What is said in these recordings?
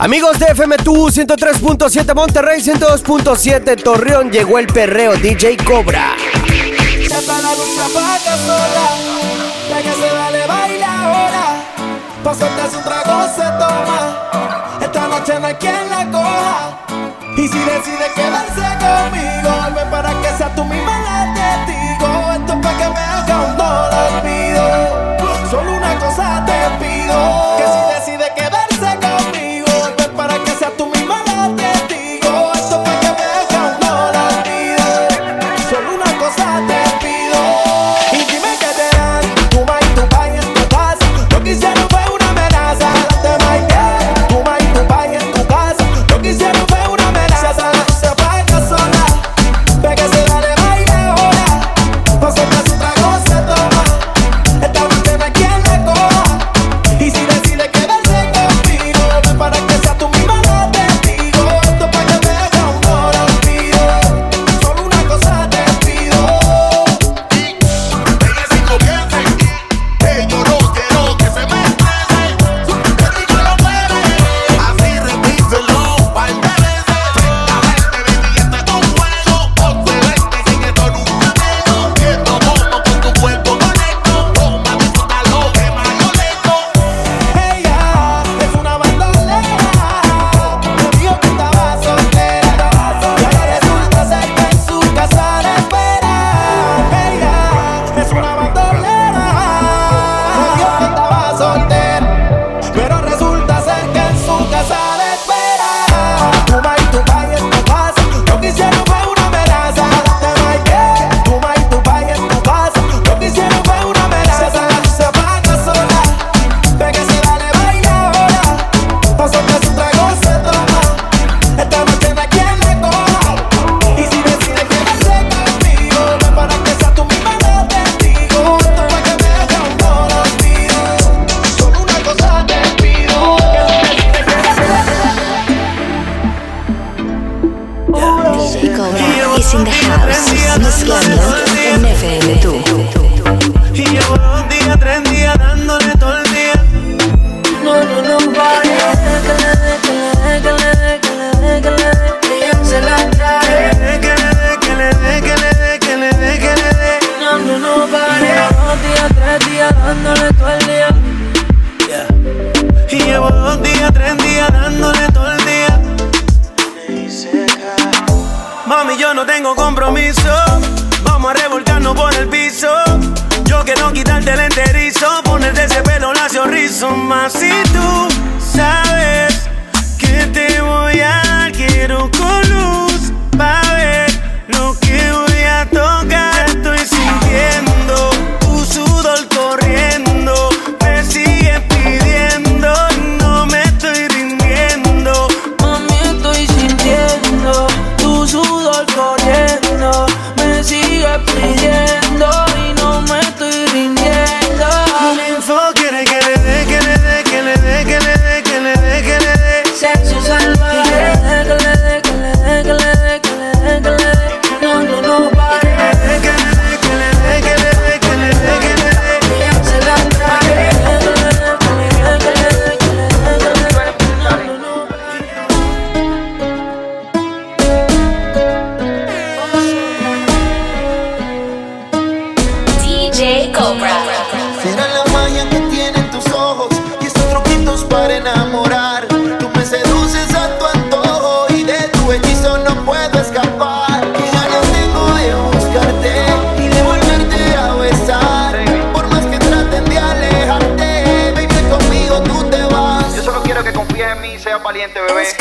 Amigos de FMTU 103.7 Monterrey, 102.7 Torreón, llegó el perreo DJ Cobra. Esta noche no hay quien la coja. Y si decide quedarse conmigo, vuelve para que se valiente, bebé.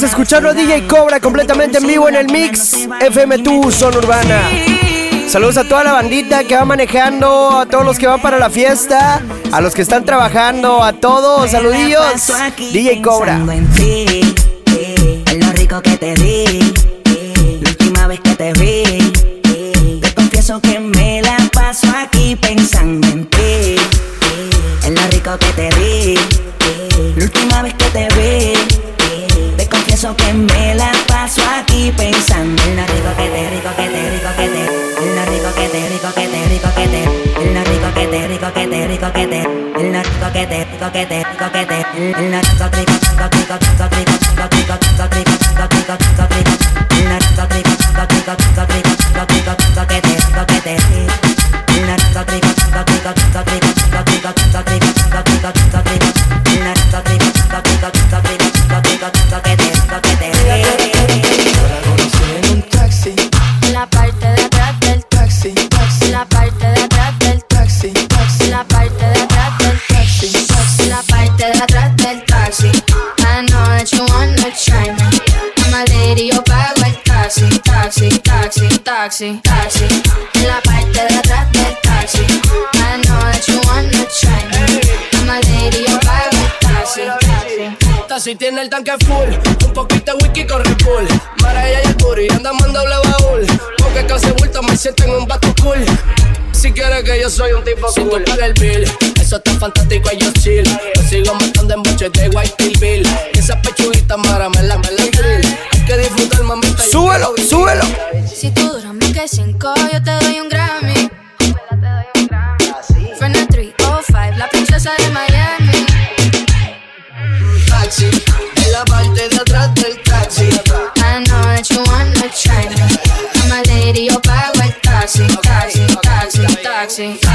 Estás escuchando a DJ Cobra completamente en vivo en el mix FM Tu Zona Urbana. Saludos a toda la bandita que va manejando, a todos los que van para la fiesta, a los que están trabajando, a todos, saludillos. DJ Cobra. Eh, lo rico que te di, eh, última vez que te vi. que te, que te, taxi, taxi, en la parte de atrás del taxi. I know that you wanna try me. I'm a lady, you vibe with taxi, taxi. Tiene el tanque full, un poquito de whisky con Red Bull. Mara ella y el booty, andamos en doble baúl. Porque casi bulto me siento en un vato cool. Si quieres que yo soy un tipo si cool. Tú el bill, eso está fantástico y yo chill. Lo sigo matando en boches de White Pill Bill. Y esa pechuguita mara me la, me la grill. Hay que disfrutar mamita. Súbelo, súbelo yo te doy un Grammy. Frena 305, la princesa de Miami. Taxi, en la parte de atrás del taxi. I know that you wanna try me. I'm a lady, yo pago el taxi, taxi, taxi, taxi. taxi.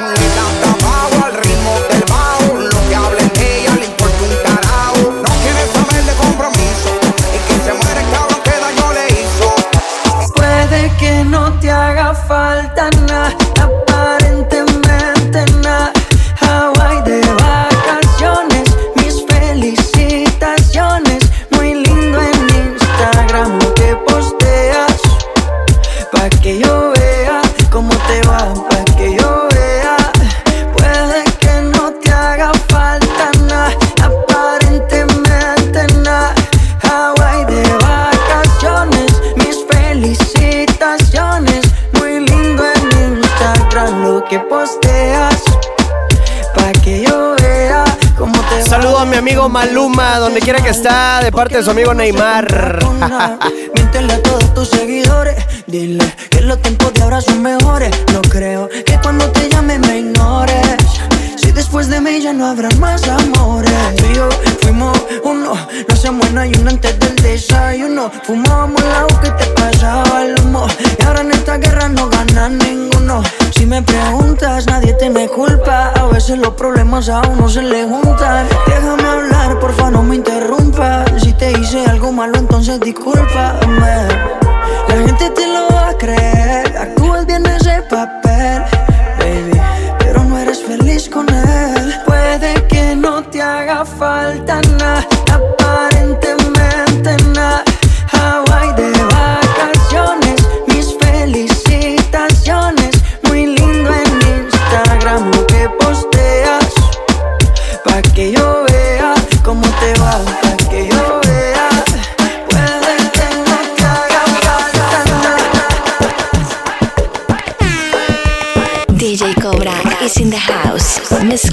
Mulita hasta abajo al ritmo. Amigo Maluma, donde quiera que está, de parte de su amigo Neymar. Miéntele a todos tus seguidores. Dile que los tiempos de ahora son mejores. No creo que cuando te llame me ignores. Después de mí ya no habrá más amores. Tú y yo fuimos uno. No se muera y uno antes del desayuno. Fumábamos la que te pasaba el humo. Y ahora en esta guerra no gana ninguno. Si me preguntas, nadie te me culpa. A veces los problemas a uno se le juntan. Déjame hablar, porfa, no me interrumpas. Si te hice algo malo, entonces discúlpame. La gente te lo va a creer. Actúas bien ese papel, con él. Puede que no te haga falta nada, aparentemente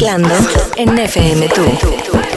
mezclando en FM tú.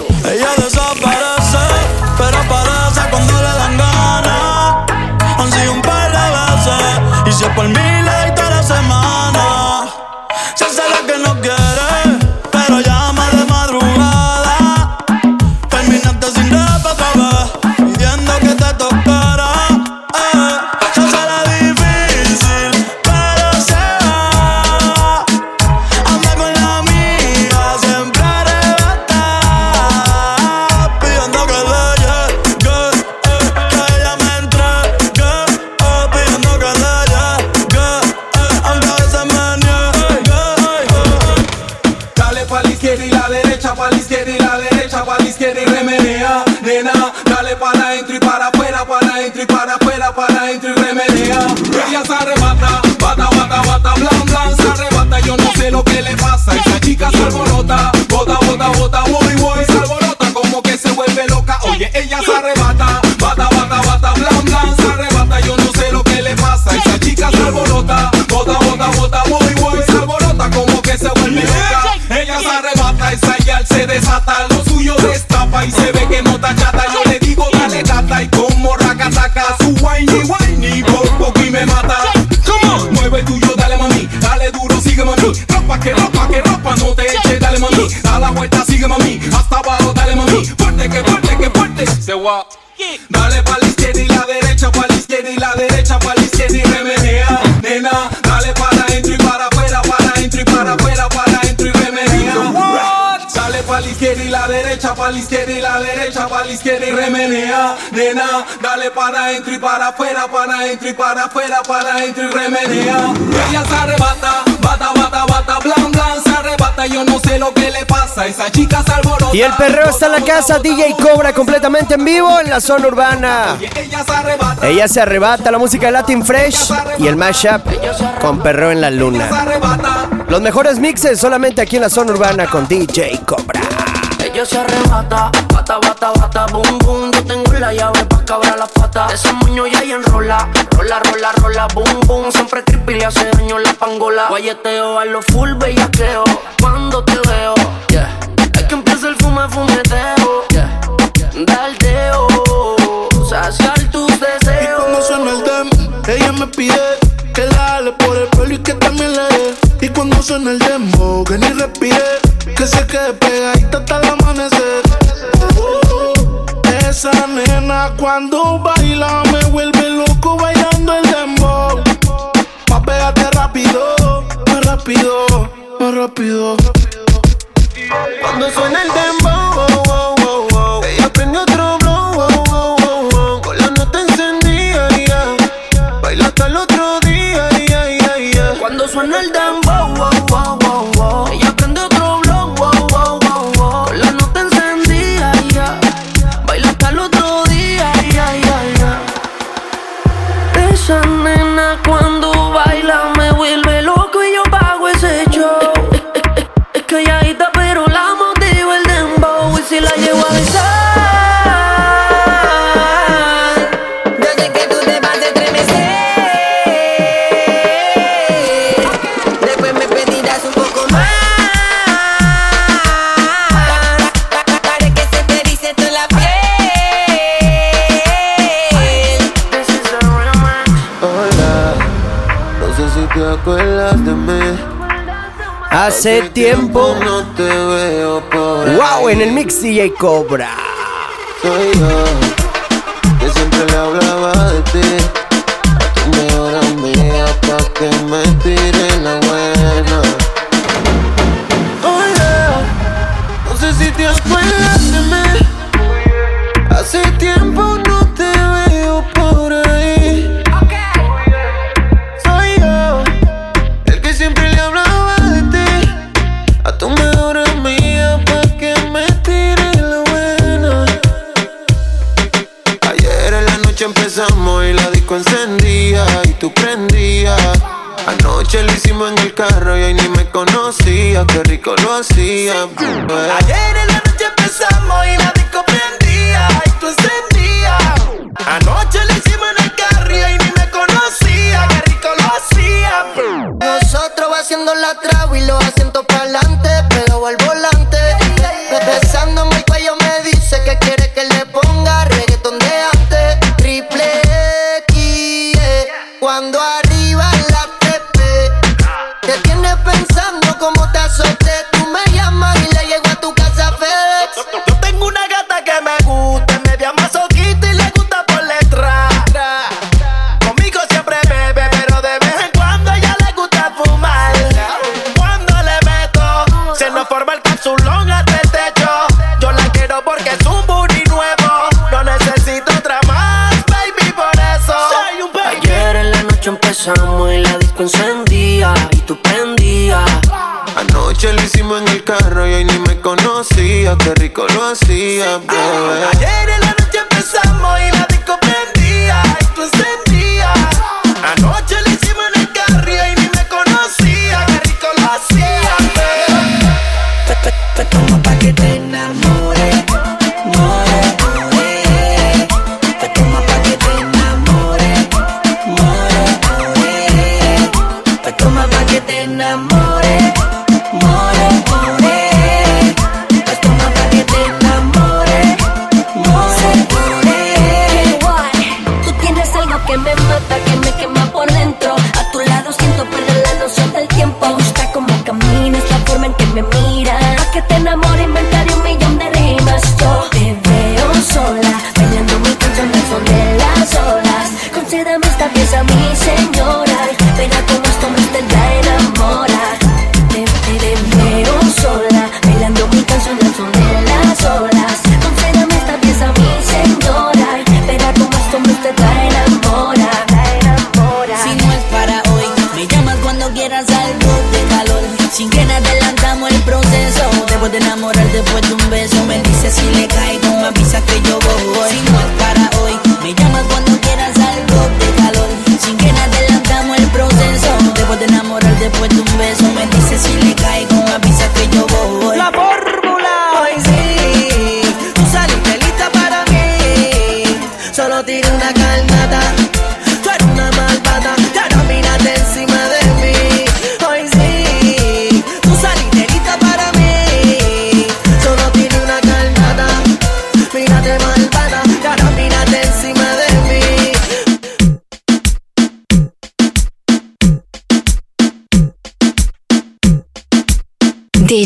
Derecha, pa' la izquierda y la derecha, pa' la izquierda y remenea, nena. Dale para adentro y para afuera, para adentro y para afuera, para adentro y remenea. Ella se arrebata, bata, bata, bata, blan, blan, se arrebata. Yo no sé lo que le pasa, esa chica se alborota. Y el perreo está en la casa, DJ Cobra completamente en vivo en la zona urbana. Ella se arrebata. Ella se arrebata la música de Latin Fresh y el mashup con perreo en la luna. Los mejores mixes solamente aquí en la zona urbana con DJ Cobra. Ella se arrebata, bata, bata, bata, boom, boom. Yo tengo la llave pa' cabrar las patas. Ese moño ya y enrola, rola, rola, rola, boom, boom. Siempre creepy le hace daño la pangola. Guayeteo a lo full bellaqueo. Cuando te veo, yeah. Es que empieza el fume, fumeteo, yeah. Del deo, saciar tus Y deseos. cuando suena el demo, ella me pide que dale por el pelo y que también le dé. Y cuando suena el dembow, que ni respire. Que se quede pegadita hasta el amanecer. Uh, esa nena cuando baila me vuelve loco bailando el dembow. Pa' pegarte rápido, más rápido, más rápido. Cuando suena el dembow. Hace tiempo. Wow, en el mix DJ Cobra. noche empezamos y la disco encendía y tú prendías. Anoche lo hicimos en el carro y hoy ni me conocía, qué rico lo hacía. Sí. Ayer en la noche empezamos y la disco prendía y tú encendías. Anoche lo hicimos en el carro y hoy ni me conocía, qué rico lo hacía. Nosotros haciendo la trago y los asientos qué rico lo hacía bebé.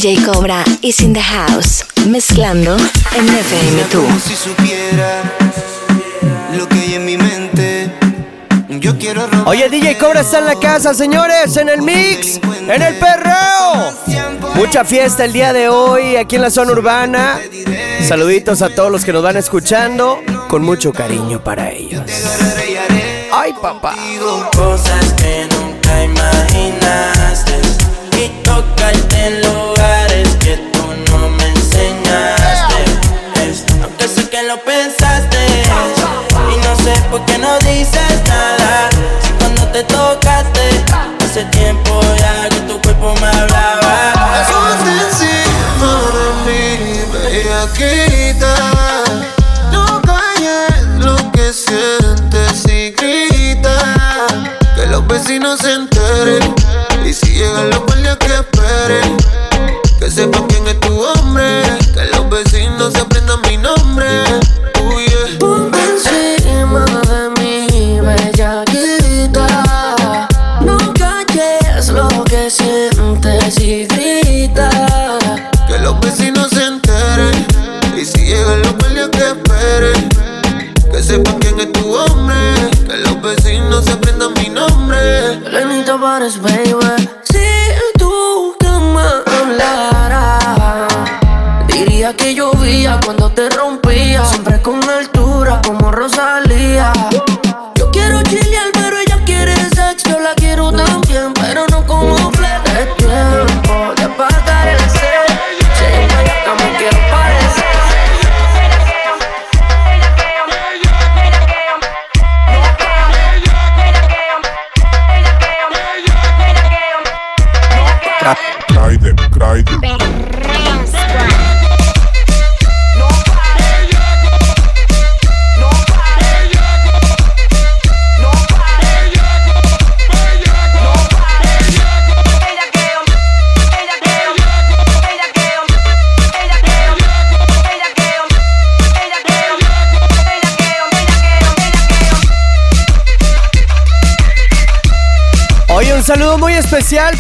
DJ Cobra is in the house, mezclando en FM2. Como si Oye, DJ Cobra está en la casa, señores, en el mix, en el perreo. Mucha fiesta el día de hoy aquí en la zona urbana. Saluditos a todos los que nos van escuchando, con mucho cariño para ellos. Ay, papá. Cosas que nunca imaginaste y tocarte en lugar aunque sé que lo pensaste y no sé por qué no dices nada. Si cuando te tocaste hace tiempo ya que tu cuerpo me hablaba. Ponte encima de mí, bellaquita. No calles lo que sientes y grita. Que los vecinos se enteren. Y si llegan los guardias que esperen.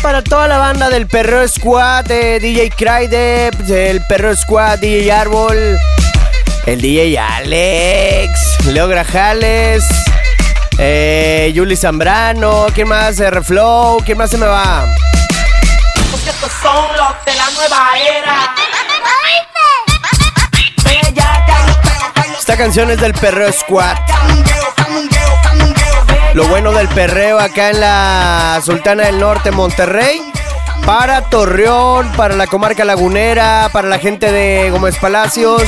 Para toda la banda del Perro Squad, de DJ Cryde, del Perro Squad, DJ Árbol, el DJ Alex, Leo Grajales, eh, Yuli Zambrano, ¿quién más? R-Flow, ¿quién más se me va? Porque estos son los de la nueva era. Esta canción es del Perro Squad. Lo bueno del perreo acá en la Sultana del Norte, Monterrey. Para Torreón, para la comarca lagunera, para la gente de Gómez Palacios.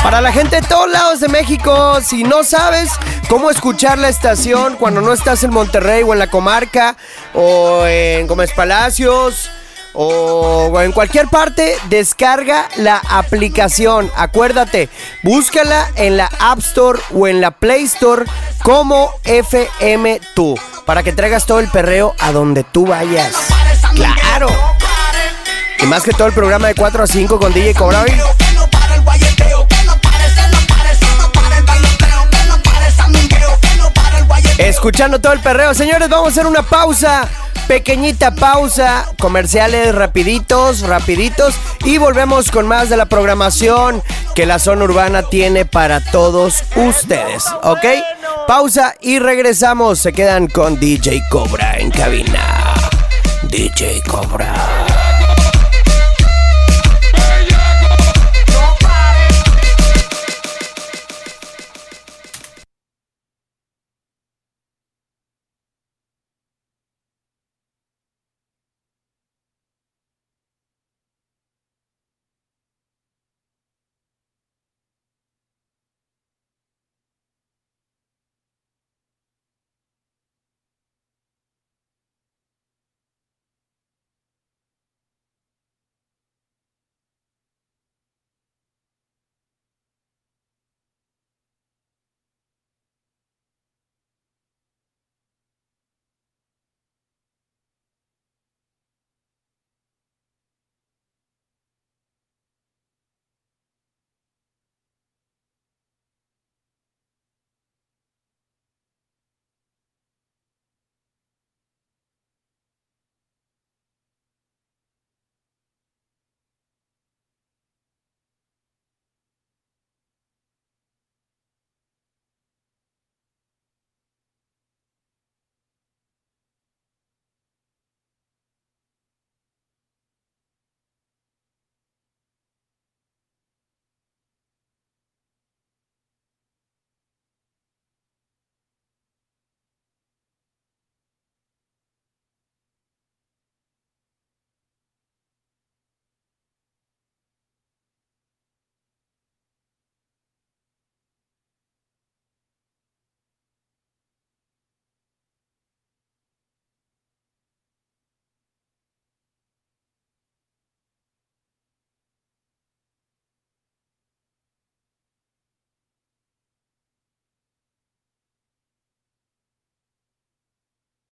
Para la gente de todos lados de México, si no sabes cómo escuchar la estación cuando no estás en Monterrey o en la comarca o en Gómez Palacios o en cualquier parte, descarga la aplicación. Acuérdate, búscala en la App Store o en la Play Store como FM2 para que traigas todo el perreo a donde tú vayas. Claro. Y más que todo el programa de 4 a 5 con DJ Cobra. Escuchando todo el perreo, señores, vamos a hacer una pausa, pequeñita pausa, comerciales rapiditos, rapiditos y volvemos con más de la programación que la zona urbana tiene para todos ustedes, ¿ok? Pausa y regresamos, se quedan con DJ Cobra en cabina. DJ Cobra.